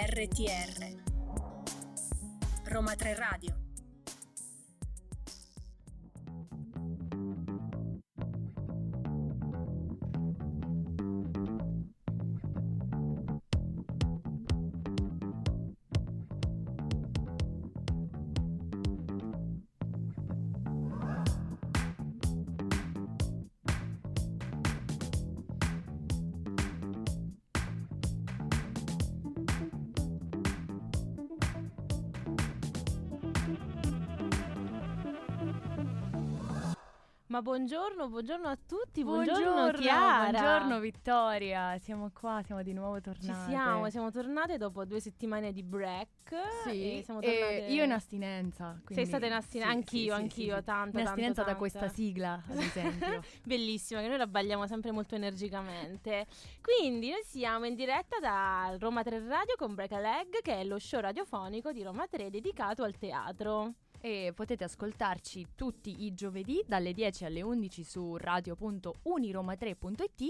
RTR Roma 3 Radio Ma buongiorno, buongiorno a tutti, buongiorno, Buongiorno, Chiara. buongiorno Vittoria, siamo qua, siamo di nuovo Ci tornate. siamo, siamo tornate dopo due settimane di break. Sì, e siamo e tornate... io in astinenza. Sei stata in astinenza? sì, anch'io, sì, sì, anch'io, sì. tanto, In tanto, astinenza da tanto. questa sigla, ad esempio. Bellissima, che noi la balliamo sempre molto energicamente. Quindi noi siamo in diretta da Roma 3 Radio con Break a Leg, che è lo show radiofonico di Roma 3 dedicato al teatro. E potete ascoltarci tutti i giovedì dalle 10 alle 11 su radio.uniroma3.it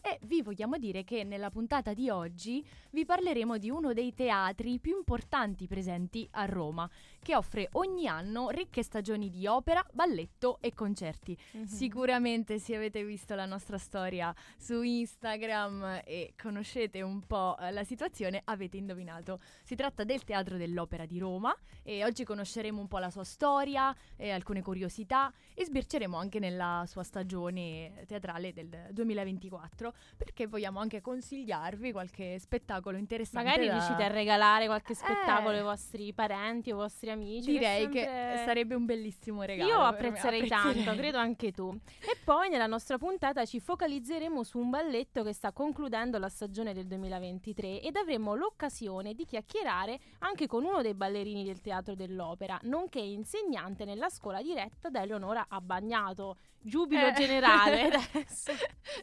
e vi vogliamo dire che nella puntata di oggi vi parleremo di uno dei teatri più importanti presenti a Roma, che offre ogni anno ricche stagioni di opera, balletto e concerti. Sicuramente se avete visto la nostra storia su Instagram e conoscete un po' eh, la situazione, avete indovinato. Si tratta del Teatro dell'Opera di Roma e oggi conosceremo un po' la sua storia, e alcune curiosità e sbirceremo anche nella sua stagione teatrale del 2024 perché vogliamo anche consigliarvi qualche spettacolo interessante. Magari da- riuscite a regalare qualche spettacolo Eh. ai vostri parenti o ai vostri amici. Direi è che sempre- sarebbe un bellissimo regalo. Io per me, apprezzerei tanto, apprezzerei. credo anche tu. E poi nella nostra puntata ci focalizzeremo su un balletto che sta concludendo la stagione del 2023 ed avremo l'occasione di chiacchierare anche con uno dei ballerini del Teatro dell'Opera, nonché insegnante nella scuola diretta da Eleonora Abbagnato. Giubilo Eh. generale adesso.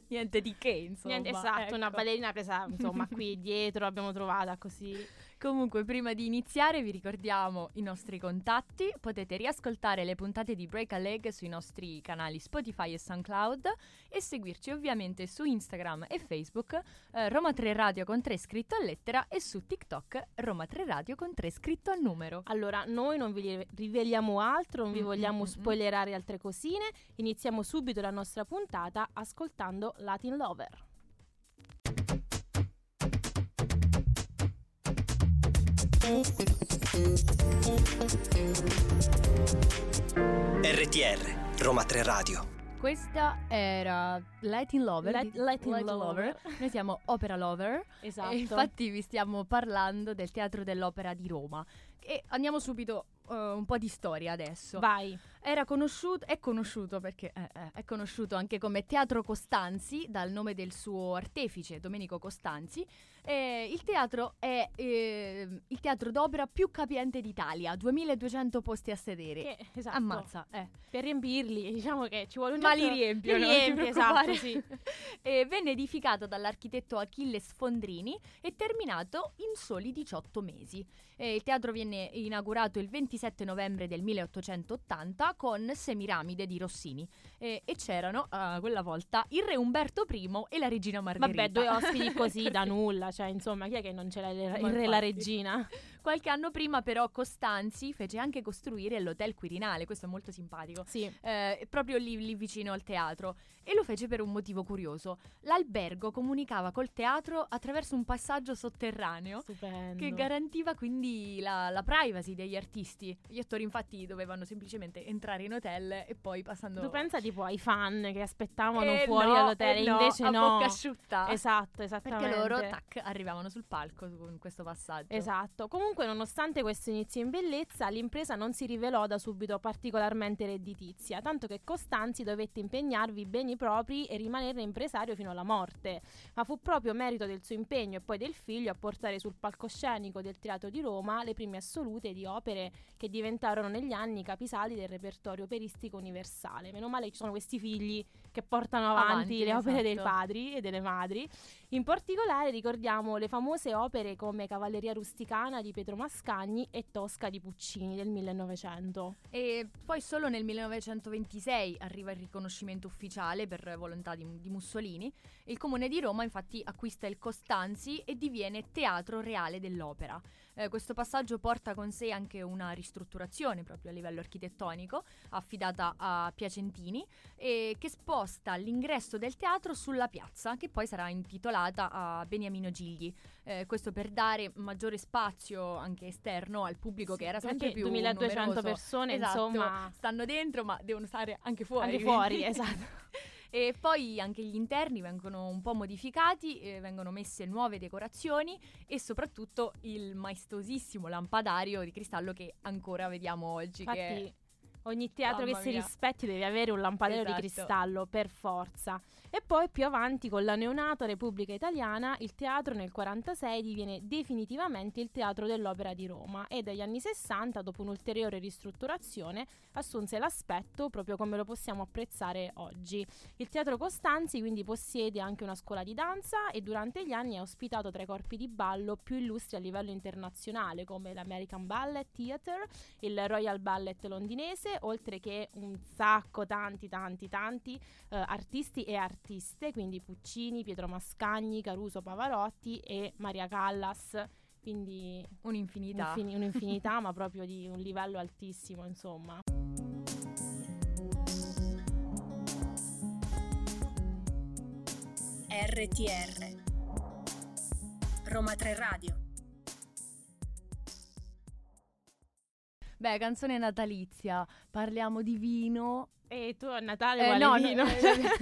Niente di che, insomma. Niente, esatto, una ecco. ballerina presa insomma qui dietro, l'abbiamo trovata così. Comunque, prima di iniziare, vi ricordiamo i nostri contatti. Potete riascoltare le puntate di Break a Leg sui nostri canali Spotify e SoundCloud e seguirci ovviamente su Instagram e Facebook eh, Roma 3 Radio con 3 scritto a lettera e su TikTok Roma 3 Radio con 3 scritto a numero. Allora, noi non vi ri- riveliamo altro, non vi Mm, vogliamo spoilerare altre cosine. Iniziamo subito la nostra puntata ascoltando Latin Lover. RTR Roma 3 Radio. Questa era Latin Lover. Let- di- Latin Lover. Noi siamo Opera Lover. Esatto. E infatti vi stiamo parlando del Teatro dell'Opera di Roma. E andiamo subito eh, un po' di storia adesso. Vai. Era conosciuto, è conosciuto perché eh, eh, è conosciuto anche come Teatro Costanzi dal nome del suo artefice Domenico Costanzi. E il teatro è eh, il teatro d'opera più capiente d'Italia, 2200 posti a sedere. Che, esatto. Ammazza, eh. Per riempirli, diciamo che ci vuole un Ma li riempiono, Li non ti riempi, esatto, sì. Venne edificato dall'architetto Achille Sfondrini e terminato in soli 18 mesi. Il teatro viene inaugurato il 27 novembre del 1880 con Semiramide di Rossini. E, e c'erano a quella volta il re Umberto I e la regina Margherita. Vabbè, due ospiti così da nulla, cioè insomma, chi è che non ce l'ha il, Ma il re e la regina? Qualche anno prima però Costanzi fece anche costruire l'Hotel Quirinale, questo è molto simpatico. Sì. eh, proprio lì, lì vicino al teatro e lo fece per un motivo curioso. L'albergo comunicava col teatro attraverso un passaggio sotterraneo Stupendo. che garantiva quindi la, la privacy degli artisti. Gli attori infatti dovevano semplicemente entrare in hotel e poi passando... Tu pensa tipo ai fan che aspettavano Eh fuori no, dall'hotel, eh no, invece a no. bocca asciutta. Esatto, esattamente. Perché loro, tac, arrivavano sul palco con questo passaggio. Esatto. Comunque, nonostante questo inizio in bellezza, l'impresa non si rivelò da subito particolarmente redditizia, tanto che Costanzi dovette impegnarvi beni propri e rimanere impresario fino alla morte. Ma fu proprio merito del suo impegno e poi del figlio a portare sul palcoscenico del Teatro di Roma le prime assolute di opere che diventarono negli anni capisaldi del repertorio operistico universale. Meno male ci sono questi figli che portano avanti, Avanti, le opere dei esatto. padri e delle madri. In particolare ricordiamo le famose opere come Cavalleria rusticana di Pietro Mascagni e Tosca di Puccini del 1900. E poi solo nel 1926 arriva il riconoscimento ufficiale per volontà di, di Mussolini. Il comune di Roma infatti acquista il Costanzi e diviene Teatro Reale dell'Opera. Eh, questo passaggio porta con sé anche una ristrutturazione proprio a livello architettonico affidata a Piacentini e che sposta l'ingresso del teatro sulla piazza che poi sarà intitolata a Beniamino Gigli. Eh, questo per dare maggiore spazio anche esterno al pubblico che era sempre più 2200 numeroso. persone, Esatto, insomma, stanno dentro ma devono stare anche fuori. anche fuori, esatto. E poi anche gli interni vengono un po' modificati, eh, vengono messe nuove decorazioni e soprattutto il maestosissimo lampadario di cristallo che ancora vediamo oggi. Infatti, ogni teatro Mamma che si mia. rispetti deve avere un lampadario Esatto. di cristallo, per forza. E poi più avanti, con la neonata Repubblica Italiana, il teatro nel 1946 diviene definitivamente il Teatro dell'Opera di Roma e dagli anni 60, dopo un'ulteriore ristrutturazione, assunse l'aspetto proprio come lo possiamo apprezzare oggi. Il Teatro Costanzi quindi possiede anche una scuola di danza e durante gli anni ha ospitato tra i corpi di ballo più illustri a livello internazionale come l'American Ballet Theatre, il Royal Ballet londinese, oltre che un sacco, tanti, tanti, tanti eh, artisti e artiste, quindi Puccini, Pietro Mascagni, Caruso Pavarotti e Maria Callas. Quindi un'infinità. infini- un'infinità, ma proprio di un livello altissimo, insomma. RTR Roma 3 Radio Beh, canzone natalizia, parliamo di vino. E tu a Natale Eh, no, vino? no,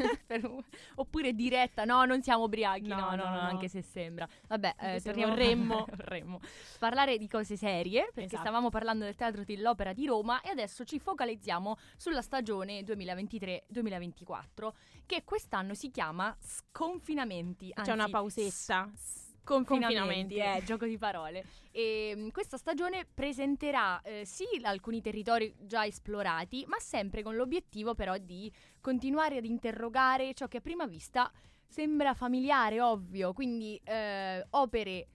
per- oppure diretta, no, non siamo ubriachi, no, No, no, no, no, no. anche se sembra. Vabbè, eh, torniamo a vorremmo. parlare- vorremmo parlare di cose serie, perché Esatto. stavamo parlando del Teatro dell'Opera di Roma e adesso ci focalizziamo sulla stagione 2023-2024, che quest'anno si chiama Sconfinamenti. C'è una anzi, pausetta. Confinamenti, Confinamenti. eh, gioco di parole. E mh, questa stagione presenterà eh, sì alcuni territori già esplorati, ma sempre con l'obiettivo però di continuare ad interrogare ciò che a prima vista sembra familiare, ovvio, quindi eh, opere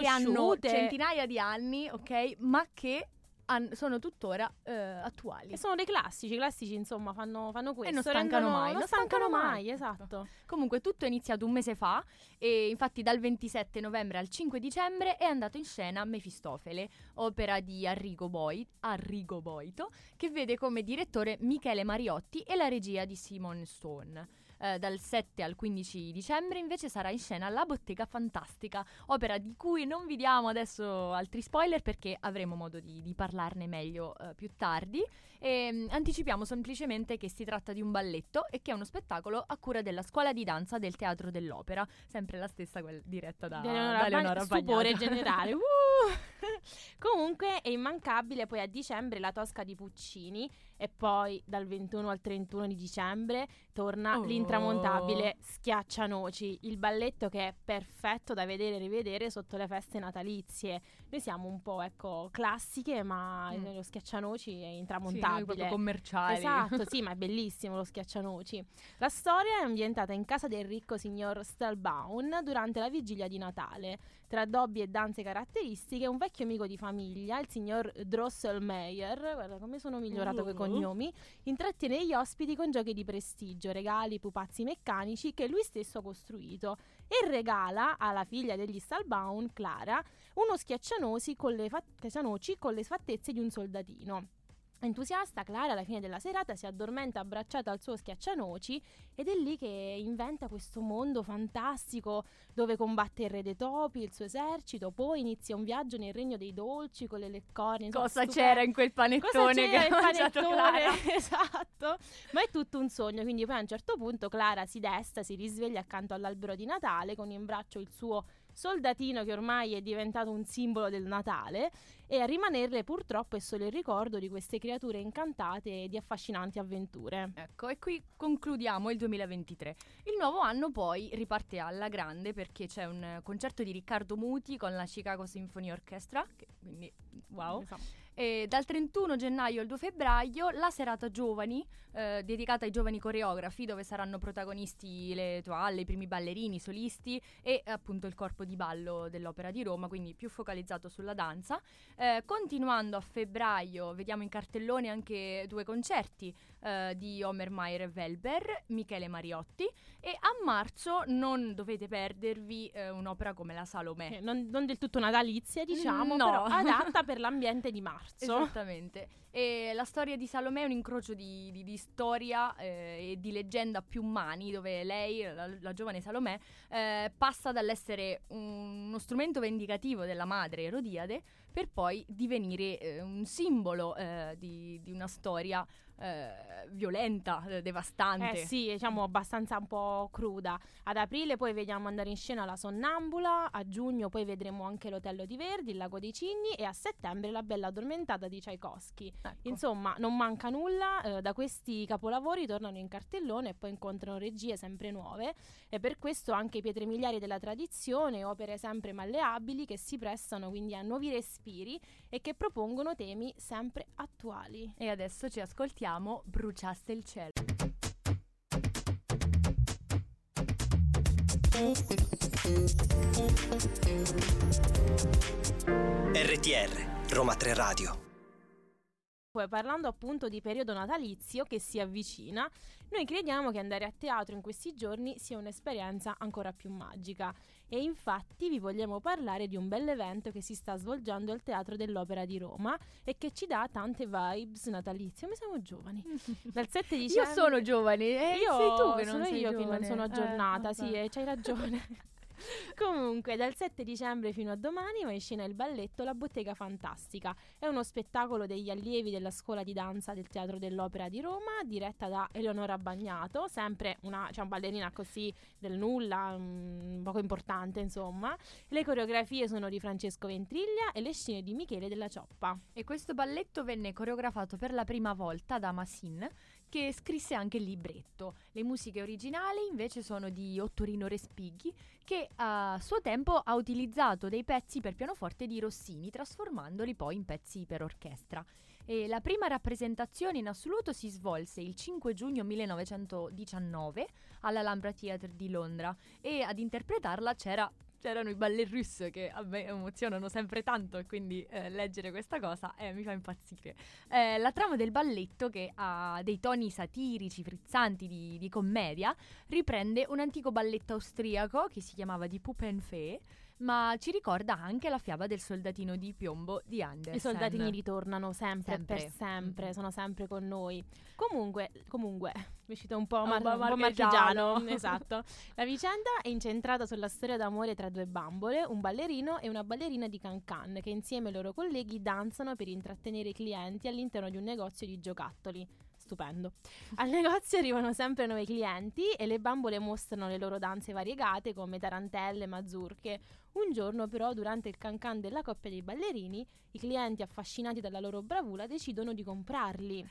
che hanno centinaia di anni, ok, ma che han- sono tuttora eh, attuali. E sono dei classici, i classici insomma fanno, fanno questo. non stancano rendono- mai, Non non stancano stancano mai, mai. esatto. Comunque tutto è iniziato un mese fa e infatti dal 27 novembre al 5 dicembre è andato in scena Mefistofele, opera di Arrigo, Boi- Arrigo Boito, che vede come direttore Michele Mariotti e la regia di Simon Stone. Eh, dal 7 al 15 dicembre invece sarà in scena La Bottega Fantastica, opera di cui non vi diamo adesso altri spoiler perché avremo modo di, di parlarne meglio eh, più tardi. E, mm, anticipiamo semplicemente che si tratta di un balletto e che è uno spettacolo a cura della scuola di danza del Teatro dell'Opera, sempre la stessa quella diretta da, Di Eleonora da Bagn- Eleonora stupore generale. Uh! Comunque è immancabile poi a dicembre la Tosca di Puccini e poi dal 21 al 31 di dicembre torna Oh. l'intramontabile Schiaccianoci, il balletto che è perfetto da vedere e rivedere sotto le feste natalizie. Noi siamo un po' ecco classiche, ma Mm. lo Schiaccianoci è Sì, intramontabile. proprio commerciali. Esatto, sì, ma è bellissimo lo schiaccianoci. La storia è ambientata in casa del ricco signor Stalbaum durante la vigilia di Natale. Tra dobbi e danze caratteristiche, un vecchio amico di famiglia, il signor Drosselmeyer, guarda come sono migliorato con i cognomi, intrattiene gli ospiti con giochi di prestigio, regali, pupazzi meccanici che lui stesso ha costruito e regala alla figlia degli Stalbaum, Clara, uno schiaccianoci con le, fa- schiaccianoci con le fattezze di un soldatino. Entusiasta, Clara alla fine della serata si addormenta abbracciata al suo schiaccianoci ed è lì che inventa questo mondo fantastico dove combatte il re dei topi, il suo esercito, poi inizia un viaggio nel regno dei dolci con le leccornie. Cosa stupendo. c'era in quel panettone Cosa che ha mangiato? Clara? esatto. Ma è tutto un sogno, quindi poi a un certo punto Clara si desta, si risveglia accanto all'albero di Natale con in braccio il suo soldatino che ormai è diventato un simbolo del Natale e a rimanerle purtroppo è solo il ricordo di queste creature incantate e di affascinanti avventure. Ecco, e qui concludiamo il 2023. Il nuovo anno poi riparte alla grande perché c'è un concerto di Riccardo Muti con la Chicago Symphony Orchestra, che quindi wow. Esatto. E dal 31 gennaio al 2 febbraio la serata giovani, eh, dedicata ai giovani coreografi, dove saranno protagonisti le toalle, i primi ballerini, i solisti e appunto il corpo di ballo dell'Opera di Roma, quindi più focalizzato sulla danza. Eh, continuando a febbraio vediamo in cartellone anche due concerti eh, di Homer Mayer e Welber, Michele Mariotti e a marzo non dovete perdervi eh, un'opera come la Salomè. Eh, non, non del tutto natalizia, diciamo, No. però adatta per l'ambiente di marzo. Esattamente. E la storia di Salomè è un incrocio di, di- di storia eh, e di leggenda più umani, dove lei, la, la giovane Salomè, eh, passa dall'essere un- uno strumento vendicativo della madre Erodiade per poi divenire eh, un simbolo eh, di, di una storia eh, violenta, eh, devastante. Eh sì, diciamo abbastanza un po' cruda. Ad aprile poi vediamo andare in scena La Sonnambula, a giugno poi vedremo anche L'Otello di Verdi, Il Lago dei Cigni e a settembre La Bella Addormentata di Tchaikovsky. Ecco. Insomma, non manca nulla, eh, da questi capolavori tornano in cartellone e poi incontrano regie sempre nuove e per questo anche pietre miliari della tradizione, opere sempre malleabili che si prestano quindi a nuovi respiri e che propongono temi sempre attuali. E adesso ci ascoltiamo Bruciaste il cielo. RTR, Roma 3 Radio. Parlando appunto di periodo natalizio che si avvicina, noi crediamo che andare a teatro in questi giorni sia un'esperienza ancora più magica e infatti vi vogliamo parlare di un bell'evento che si sta svolgendo al Teatro dell'Opera di Roma e che ci dà tante vibes natalizie. Come siamo giovani? Dal 7 Io dicembre sono giovane, eh, io sei tu che non sono sei io che non giovane. sono Eh, aggiornata, sì, vabbè. eh, c'hai ragione. Comunque, dal 7 dicembre fino a domani va in scena il balletto La Bottega Fantastica. È uno spettacolo degli allievi della scuola di danza del Teatro dell'Opera di Roma, diretta da Eleonora Bagnato, sempre una cioè, ballerina così del nulla, mm, poco importante insomma. Le coreografie sono di Francesco Ventriglia e le scene di Michele della Cioppa. E questo balletto venne coreografato per la prima volta da Massin, che scrisse anche il libretto. Le musiche originali invece sono di Ottorino Respighi, che a suo tempo ha utilizzato dei pezzi per pianoforte di Rossini, trasformandoli poi in pezzi per orchestra. E la prima rappresentazione in assoluto si svolse il 5 giugno 1919 all'Alhambra Theatre di Londra e ad interpretarla c'era c'erano i ballet russe che a me emozionano sempre tanto e quindi eh, leggere questa cosa eh, mi fa impazzire. Eh, la trama del balletto, che ha dei toni satirici, frizzanti di, di commedia, riprende un antico balletto austriaco che si chiamava Die Puppenfee, ma ci ricorda anche la fiaba del soldatino di piombo di Andersen. I soldatini ritornano sempre, Sempre. per sempre, sono sempre con noi. Comunque, comunque, mi è uscito un po', mar- un po' marchigiano, esatto. La vicenda è incentrata sulla storia d'amore tra due bambole, un ballerino e una ballerina di Cancan, che insieme ai loro colleghi danzano per intrattenere i clienti all'interno di un negozio di giocattoli. Stupendo. Al negozio arrivano sempre nuovi clienti e le bambole mostrano le loro danze variegate come tarantelle, mazurche. Un giorno però, durante il cancan della coppia dei ballerini, i clienti affascinati dalla loro bravura decidono di comprarli.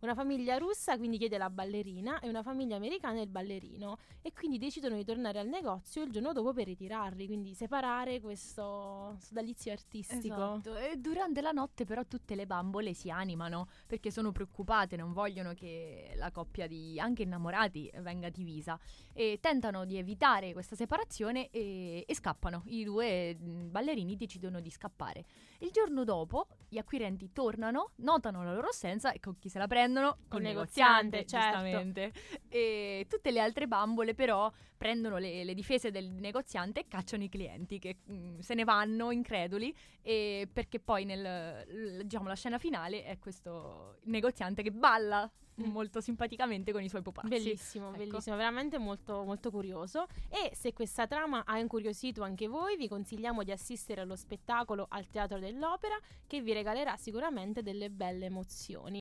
Una famiglia russa quindi chiede la ballerina e una famiglia americana il ballerino e quindi decidono di tornare al negozio il giorno dopo per ritirarli, quindi separare questo sodalizio artistico. Esatto. E durante la notte però tutte le bambole si animano perché sono preoccupate, non vogliono che la coppia di anche innamorati venga divisa e tentano di evitare questa separazione e, e scappano. I due mm, ballerini decidono di scappare. Il giorno dopo gli acquirenti tornano, notano la loro assenza e con chi se la prendono? Col negoziante, certo. giustamente. E tutte le altre bambole però prendono le, le difese del negoziante e cacciano i clienti che mm, se ne vanno increduli e perché poi nel diciamo la scena finale è questo negoziante che balla. molto simpaticamente con i suoi pupazzi. Bellissimo, Ecco. bellissimo, veramente molto, molto curioso. E se questa trama ha incuriosito anche voi, vi consigliamo di assistere allo spettacolo al Teatro dell'Opera che vi regalerà sicuramente delle belle emozioni.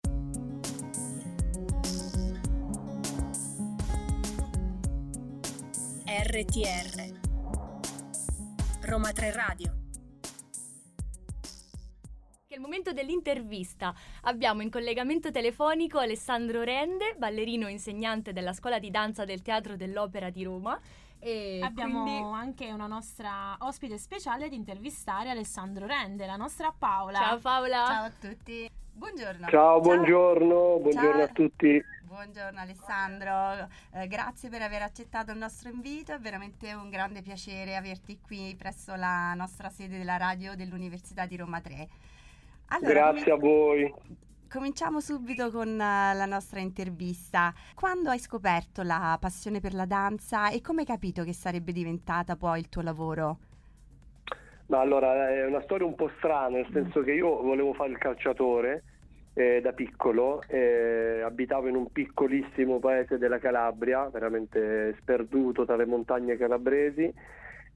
RTR Roma 3 Radio È il momento dell'intervista. Abbiamo in collegamento telefonico Alessandro Rende, ballerino insegnante della scuola di danza del Teatro dell'Opera di Roma. E Abbiamo quindi... anche una nostra ospite speciale ad intervistare Alessandro Rende, la nostra Paola. Ciao Paola. Ciao a tutti. Buongiorno. Ciao, buongiorno, buongiorno Ciao. a tutti. Buongiorno Alessandro, eh, grazie per aver accettato il nostro invito, è veramente un grande piacere averti qui presso la nostra sede della radio dell'Università di Roma 3. Allora, grazie a voi. Cominciamo subito con uh, la nostra intervista. Quando hai scoperto la passione per la danza e come hai capito che sarebbe diventata poi il tuo lavoro? Ma allora è una storia un po' strana, nel senso che io volevo fare il calciatore eh, da piccolo, eh, abitavo in un piccolissimo paese della Calabria, veramente sperduto tra le montagne calabresi.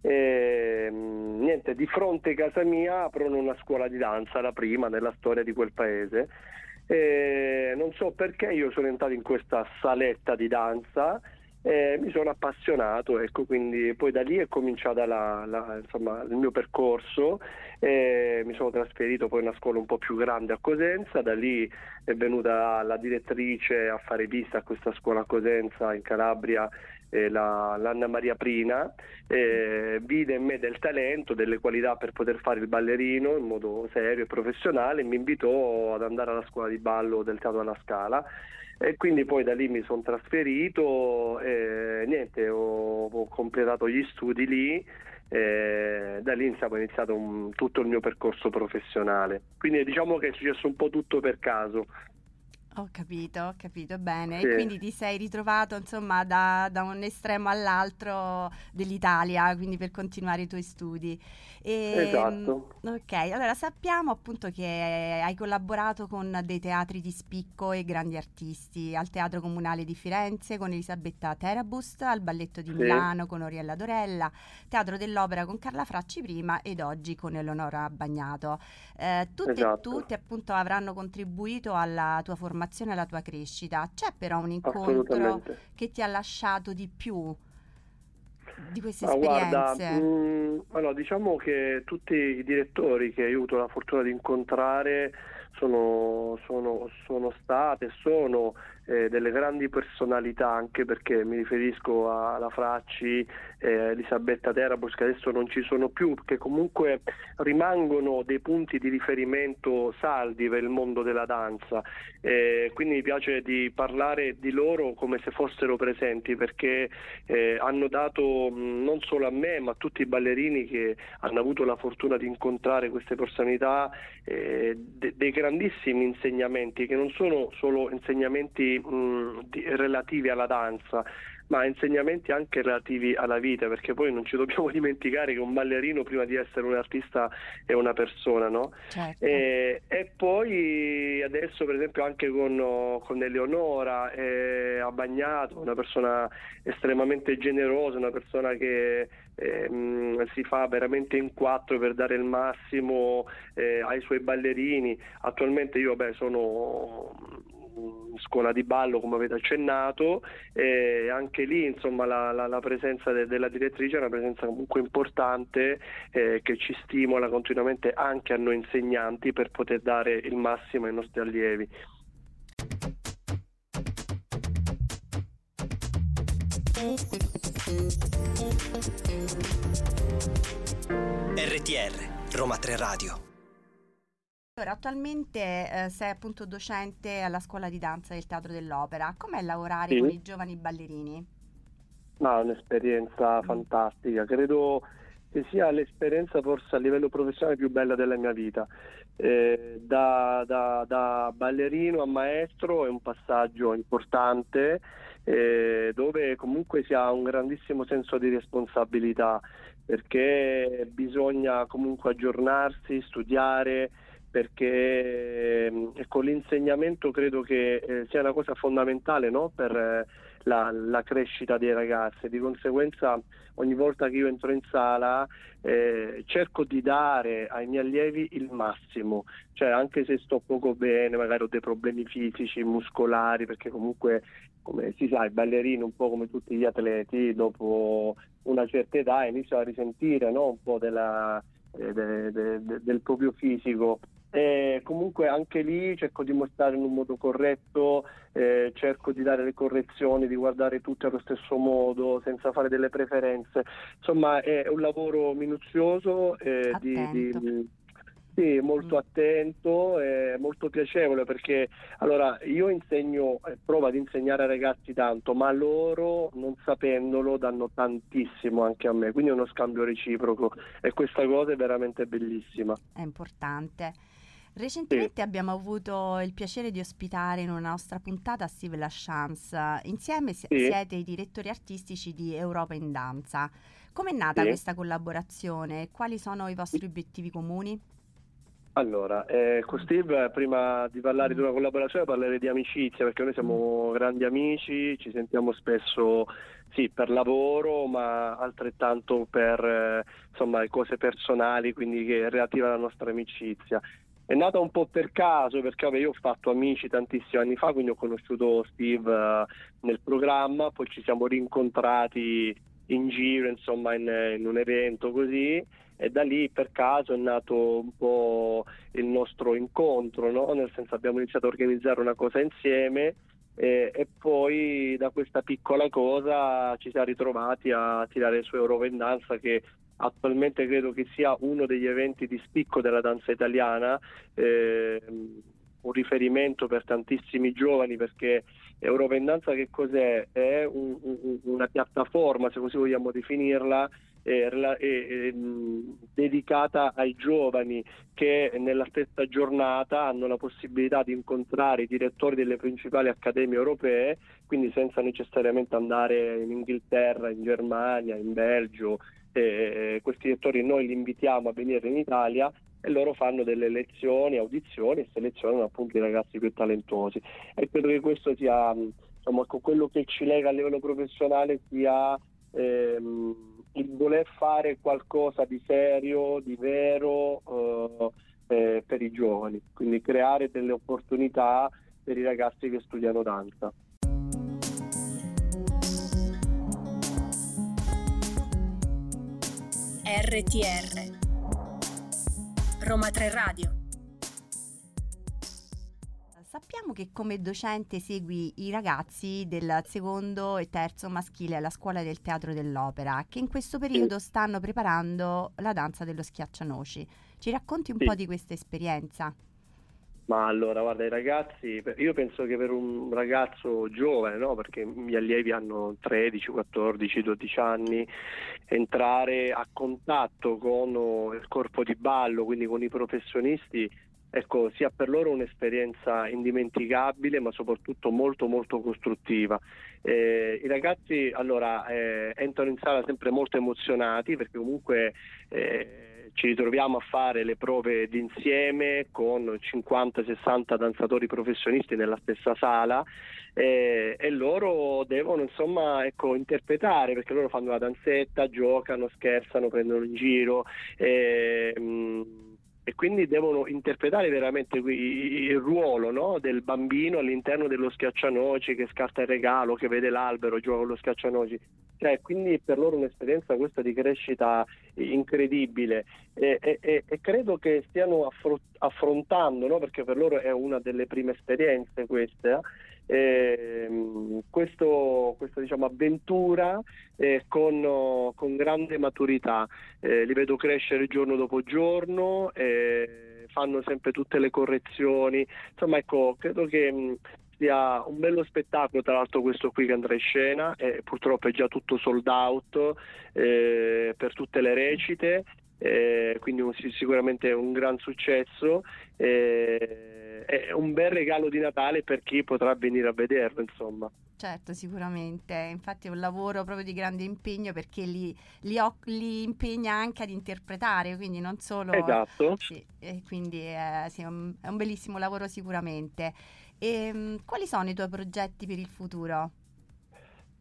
E, mm, niente, di fronte a casa mia aprono una scuola di danza, la prima nella storia di quel paese. E non so perché io sono entrato in questa saletta di danza e mi sono appassionato, ecco, quindi poi da lì è cominciato il mio percorso, mi sono trasferito poi in una scuola un po' più grande a Cosenza, da lì è venuta la direttrice a fare vista a questa scuola a Cosenza in Calabria eh, la, l'Anna Maria Prina, eh, vide in me del talento, delle qualità per poter fare il ballerino in modo serio e professionale e mi invitò ad andare alla scuola di ballo del Teatro alla Scala e quindi poi da lì mi sono trasferito e niente, ho, ho completato gli studi lì e da lì insomma, è iniziato un, tutto il mio percorso professionale. Quindi diciamo che è successo un po' tutto per caso. Ho capito, ho capito bene. Sì. E quindi ti sei ritrovato insomma da, da, un estremo all'altro dell'Italia, quindi per continuare i tuoi studi. E, esatto. Ok, allora sappiamo appunto che hai collaborato con dei teatri di spicco e grandi artisti, al Teatro Comunale di Firenze con Elisabetta Terabust, al Balletto di sì. Milano con Oriella Dorella, Teatro dell'Opera con Carla Fracci prima ed oggi con Eleonora Bagnato. Eh, tutte esatto. e tutti appunto avranno contribuito alla tua formazione e alla tua crescita. C'è però un incontro che ti ha lasciato di più di queste ah, esperienze? Guarda, mh, mm, allora, diciamo che tutti i direttori che avuto la fortuna di incontrare sono, sono, sono state, sono eh, delle grandi personalità anche perché mi riferisco alla Fracci, eh, Elisabetta Terabos che adesso non ci sono più, che comunque rimangono dei punti di riferimento saldi per il mondo della danza. Eh, quindi mi piace di parlare di loro come se fossero presenti perché eh, hanno dato mh, non solo a me ma a tutti i ballerini che hanno avuto la fortuna di incontrare queste personalità eh, de- dei grandissimi insegnamenti che non sono solo insegnamenti mh, di, relativi alla danza, ma insegnamenti anche relativi alla vita, perché poi non ci dobbiamo dimenticare che un ballerino prima di essere un artista è una persona, no? Certo. E, e, poi adesso per esempio anche con, con Eleonora eh, ha bagnato, una persona estremamente generosa, una persona che eh, si fa veramente in quattro per dare il massimo eh, ai suoi ballerini. Attualmente io beh, sono scuola di ballo come avete accennato e anche lì insomma la, la, la presenza de, della direttrice è una presenza comunque importante eh, che ci stimola continuamente anche a noi insegnanti per poter dare il massimo ai nostri allievi. RTR Roma 3 Radio allora, attualmente eh, sei appunto docente alla scuola di danza del Teatro dell'Opera. Com'è lavorare sì. con i giovani ballerini? No, è un'esperienza fantastica. Credo che sia l'esperienza forse a livello professionale più bella della mia vita. Eh, da, da, da, ballerino a maestro è un passaggio importante eh, dove comunque si ha un grandissimo senso di responsabilità perché bisogna comunque aggiornarsi, studiare, perché ecco, l'insegnamento credo che eh, sia una cosa fondamentale no? per eh, la, la, crescita dei ragazzi. Di conseguenza ogni volta che io entro in sala eh, cerco di dare ai miei allievi il massimo, cioè anche se sto poco bene, magari ho dei problemi fisici, muscolari, perché comunque come si sa i ballerini un po' come tutti gli atleti dopo una certa età iniziano a risentire no? un po' della, eh, de, de, de, del proprio fisico E comunque anche lì cerco di mostrare in un modo corretto, eh, cerco di dare le correzioni, di guardare tutto allo stesso modo, senza fare delle preferenze. Insomma, è un lavoro minuzioso, eh, di, di, sì, molto mm. attento e molto piacevole perché allora io insegno, eh, provo ad insegnare ai ragazzi tanto, ma loro non sapendolo danno tantissimo anche a me, quindi è uno scambio reciproco e questa cosa è veramente bellissima. È importante. Recentemente sì. abbiamo avuto il piacere di ospitare in una nostra puntata Steve Lachance. Insieme sì. siete i direttori artistici di Europa in Danza. Come è nata sì. questa collaborazione? Quali sono i vostri obiettivi comuni? Allora, eh, con Steve prima di parlare di una collaborazione parlerei di amicizia perché noi siamo grandi amici, ci sentiamo spesso sì, per lavoro ma altrettanto per eh, insomma, cose personali, quindi che relative alla nostra amicizia. È nata un po' per caso perché vabbè, io ho fatto amici tantissimi anni fa, quindi ho conosciuto Steve uh, nel programma, poi ci siamo rincontrati in giro, insomma, in, in un evento così e da lì per caso è nato un po' il nostro incontro, no? nel senso abbiamo iniziato a organizzare una cosa insieme e, e, poi da questa piccola cosa ci siamo ritrovati a tirare su Europa in Danza che attualmente credo che sia uno degli eventi di spicco della danza italiana, eh, un riferimento per tantissimi giovani perché Europa in Danza che cos'è? È un, un, una piattaforma, se così vogliamo definirla, eh, eh, dedicata ai giovani che nella stessa giornata hanno la possibilità di incontrare i direttori delle principali accademie europee, quindi senza necessariamente andare in Inghilterra, in Germania, in Belgio. Eh, questi direttori noi li invitiamo a venire in Italia e loro fanno delle lezioni, audizioni e selezionano appunto i ragazzi più talentuosi. E credo che questo sia insomma, quello che ci lega a livello professionale sia ehm, il voler fare qualcosa di serio, di vero eh, eh, per i giovani, quindi creare delle opportunità per i ragazzi che studiano danza. RTR Roma 3 Radio Sappiamo che come docente segui i ragazzi del secondo e terzo maschile alla scuola del teatro dell'opera che in questo periodo stanno preparando la danza dello schiaccianoci. Ci racconti un sì. po' di questa esperienza? Ma allora, guarda, i ragazzi, io penso che per un ragazzo giovane, no? perché gli allievi hanno 13, 14, 12 anni, entrare a contatto con il corpo di ballo, quindi con i professionisti, ecco, sia per loro un'esperienza indimenticabile, ma soprattutto molto molto costruttiva. Eh, I ragazzi allora eh, entrano in sala sempre molto emozionati perché comunque eh, ci ritroviamo a fare le prove d'insieme con 50-60 danzatori professionisti nella stessa sala e loro devono insomma ecco, interpretare perché loro fanno la danzetta, giocano, scherzano, prendono in giro. E, mh, mm, e quindi devono interpretare veramente il ruolo no? del bambino all'interno dello schiaccianoci che scarta il regalo, che vede l'albero, gioca con lo schiaccianoci. Cioè, quindi per loro un'esperienza questa di crescita incredibile e, e, e credo che stiano affrontando, no? perché per loro è una delle prime esperienze queste, eh, questo, questa diciamo, avventura eh, con, con, grande maturità. Eh, li vedo crescere giorno dopo giorno, fanno sempre tutte le correzioni. Insomma, ecco, credo che mh, sia un bello spettacolo, tra l'altro questo qui che andrà in scena, purtroppo è già tutto sold out eh, per tutte le recite, eh, quindi un, sicuramente un gran successo. Eh, è un bel regalo di Natale per chi potrà venire a vederlo, insomma. Certo, sicuramente, infatti è un lavoro proprio di grande impegno perché li, li, ho, li impegna anche ad interpretare, quindi non solo... Esatto. Sì, quindi è, sì, è, un, è, un, bellissimo lavoro sicuramente. E, ehm, quali sono i tuoi progetti per il futuro?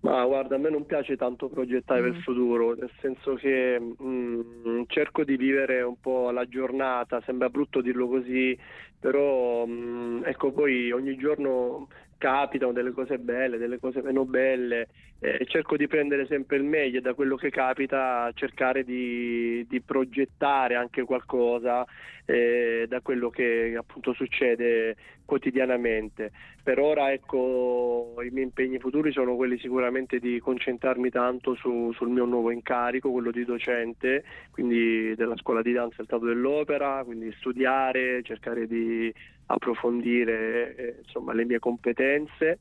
Ma guarda, a me non piace tanto progettare mm. per il futuro, nel senso che mh, mm, cerco di vivere un po' la giornata, sembra brutto dirlo così, però mh, ecco poi ogni giorno capitano delle cose belle, delle cose meno belle, eh, cerco di prendere sempre il meglio da quello che capita, cercare di, di progettare anche qualcosa eh, da quello che appunto succede quotidianamente. Per ora ecco i miei impegni futuri sono quelli sicuramente di concentrarmi tanto su, sul mio nuovo incarico, quello di docente, quindi della scuola di danza del Teatro dell'Opera, quindi studiare, cercare di approfondire eh, insomma, le mie competenze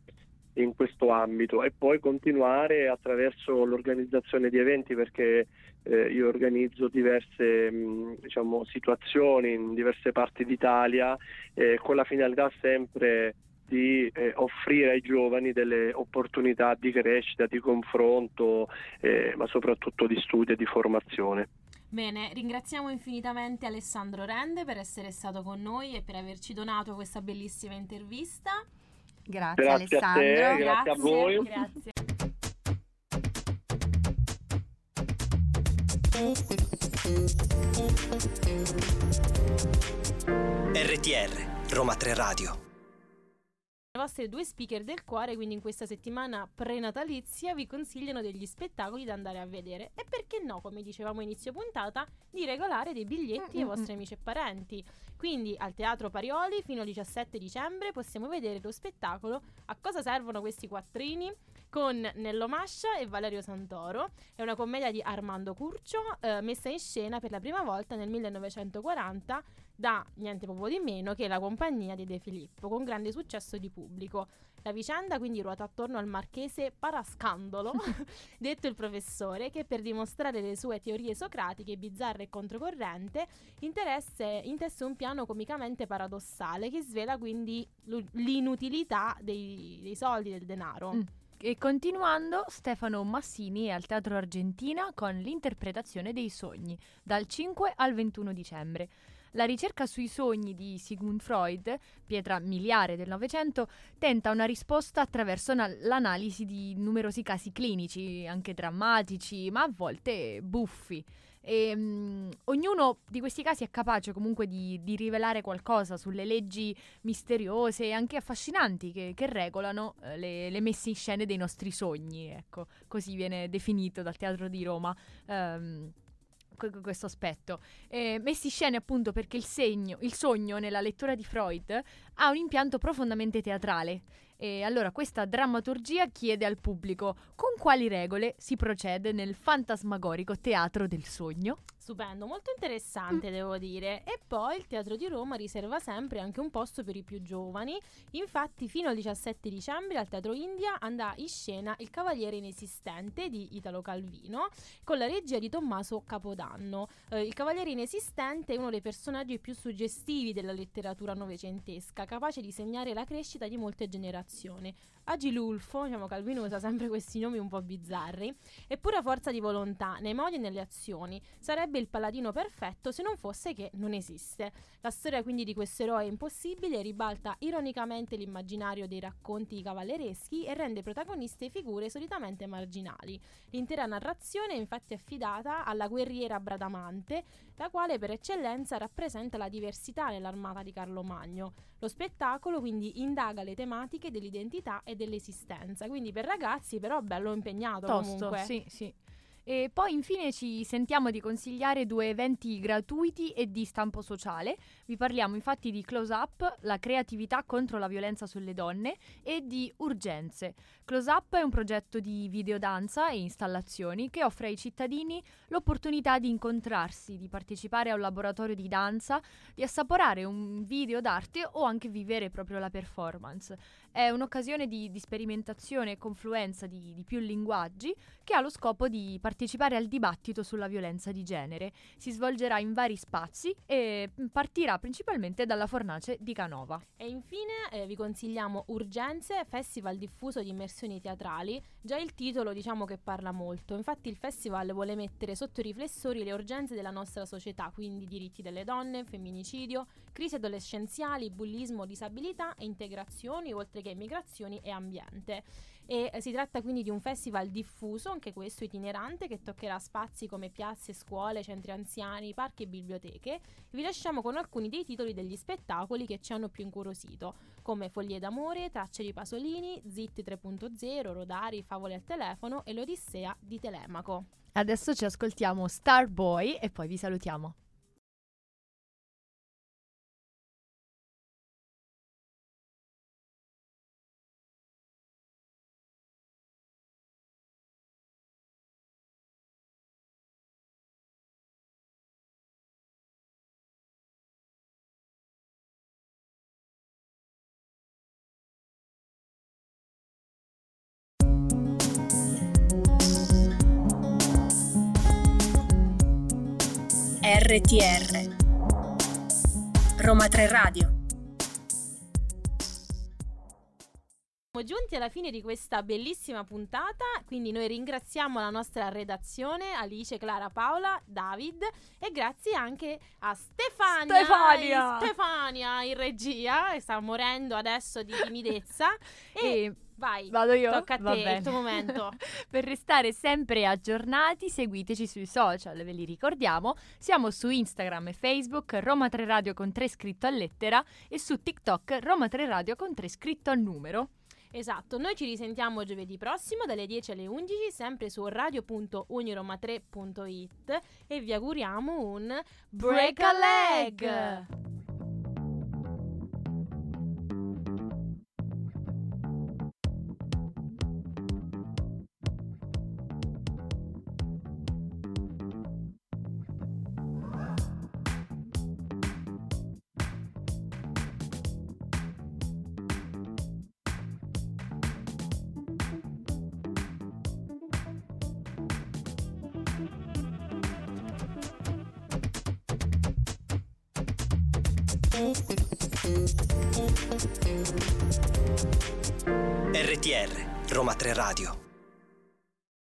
in questo ambito e poi continuare attraverso l'organizzazione di eventi perché eh, io organizzo diverse mh, diciamo, situazioni in diverse parti d'Italia eh, con la finalità sempre di eh, offrire ai giovani delle opportunità di crescita, di confronto, eh, ma soprattutto di studio e di formazione. Bene, ringraziamo infinitamente Alessandro Rende per essere stato con noi e per averci donato questa bellissima intervista. Grazie, Grazie a Alessandro. te, grazie a voi. Grazie. RTR, Roma 3 Radio. Vostre due speaker del cuore, quindi in questa settimana prenatalizia, vi consigliano degli spettacoli da andare a vedere. E perché no, come dicevamo inizio puntata, di regalare dei biglietti ai Mm-mm. vostri amici e parenti. Quindi al Teatro Parioli fino al 17 dicembre possiamo vedere lo spettacolo A cosa servono questi quattrini? con Nello Mascia e Valerio Santoro. È una commedia di Armando Curcio, eh, messa in scena per la prima volta nel 1940 da niente proprio di meno che la compagnia di De Filippo, con grande successo di pubblico. La vicenda quindi ruota attorno al marchese Parascandolo, detto il professore, che per dimostrare le sue teorie socratiche, bizzarre e controcorrente, intesse un piano comicamente paradossale che svela quindi l'inutilità dei, dei soldi, del denaro. Mm. E continuando, Stefano Massini è al Teatro Argentina con l'interpretazione dei sogni, dal 5 al 21 dicembre. La ricerca sui sogni di Sigmund Freud, pietra miliare del Novecento, tenta una risposta attraverso na- l'analisi di numerosi casi clinici, anche drammatici, ma a volte buffi. E, mm, ognuno di questi casi è capace comunque di, di rivelare qualcosa sulle leggi misteriose e anche affascinanti che, che regolano eh, le, le messe in scena dei nostri sogni, ecco, così viene definito dal Teatro di Roma. que- questo aspetto. Eh, messi in scena appunto perché il, segno, il sogno nella lettura di Freud ha un impianto profondamente teatrale e allora questa drammaturgia chiede al pubblico con quali regole si procede nel fantasmagorico teatro del sogno Stupendo, molto interessante devo dire. E poi il Teatro di Roma riserva sempre anche un posto per i più giovani. Infatti fino al 17 dicembre al Teatro India andrà in scena Il Cavaliere Inesistente di Italo Calvino con la regia di Tommaso Capodanno. Eh, il Cavaliere Inesistente è uno dei personaggi più suggestivi della letteratura novecentesca, capace di segnare la crescita di molte generazioni. Agilulfo, diciamo Calvino usa sempre questi nomi un po' bizzarri, è pura forza di volontà nei modi e nelle azioni. Sarebbe il paladino perfetto se non fosse che non esiste. La storia quindi di questo eroe impossibile ribalta ironicamente l'immaginario dei racconti cavallereschi e rende protagoniste figure solitamente marginali. L'intera narrazione è infatti affidata alla guerriera Bradamante, la quale per eccellenza rappresenta la diversità nell'armata di Carlo Magno. Lo spettacolo quindi indaga le tematiche dell'identità e dell'esistenza, quindi per ragazzi però bello impegnato tosto comunque. sì sì e poi infine ci sentiamo di consigliare due eventi gratuiti e di stampo sociale. Vi parliamo infatti di Close Up, la creatività contro la violenza sulle donne, e di Urgenze. Close Up è un progetto di videodanza e installazioni che offre ai cittadini l'opportunità di incontrarsi, di partecipare a un laboratorio di danza, di assaporare un video d'arte o anche vivere proprio la performance. È un'occasione di, di sperimentazione e confluenza di, di più linguaggi che ha lo scopo di partecipare al dibattito sulla violenza di genere. Si svolgerà in vari spazi e partirà principalmente dalla fornace di Canova. E infine eh, vi consigliamo Urgenze, festival diffuso di immersioni teatrali. Già il titolo diciamo che parla molto, infatti il festival vuole mettere sotto i riflessori le urgenze della nostra società, quindi diritti delle donne, femminicidio, crisi adolescenziali, bullismo, disabilità e integrazioni, oltre che migrazioni e ambiente. e eh, si tratta quindi di un festival diffuso, anche questo itinerante, che toccherà spazi come piazze, scuole, centri anziani, parchi e biblioteche. Vi lasciamo con alcuni dei titoli degli spettacoli che ci hanno più incuriosito, come Foglie d'amore, Tracce di Pasolini, Zitti 3.0, Rodari, Favole al telefono e l'Odissea di Telemaco. Adesso ci ascoltiamo Starboy e poi vi salutiamo. RTR Roma 3 Radio. Siamo giunti alla fine di questa bellissima puntata, quindi noi ringraziamo la nostra redazione, Alice, Clara, Paola, David e grazie anche a Stefania, Stefania! Stefania in regia, che sta morendo adesso di timidezza. E, E vai, vado io? tocca a Va te, il tuo momento. Per restare sempre aggiornati, seguiteci sui social, ve li ricordiamo. Siamo su Instagram e Facebook Roma 3 Radio con 3 scritto a lettera e su TikTok Roma 3 Radio con 3 scritto a numero. Esatto, noi ci risentiamo giovedì prossimo dalle 10 alle 11 sempre su radio.uniroma3.it e vi auguriamo un Break a leg! 3 Radio.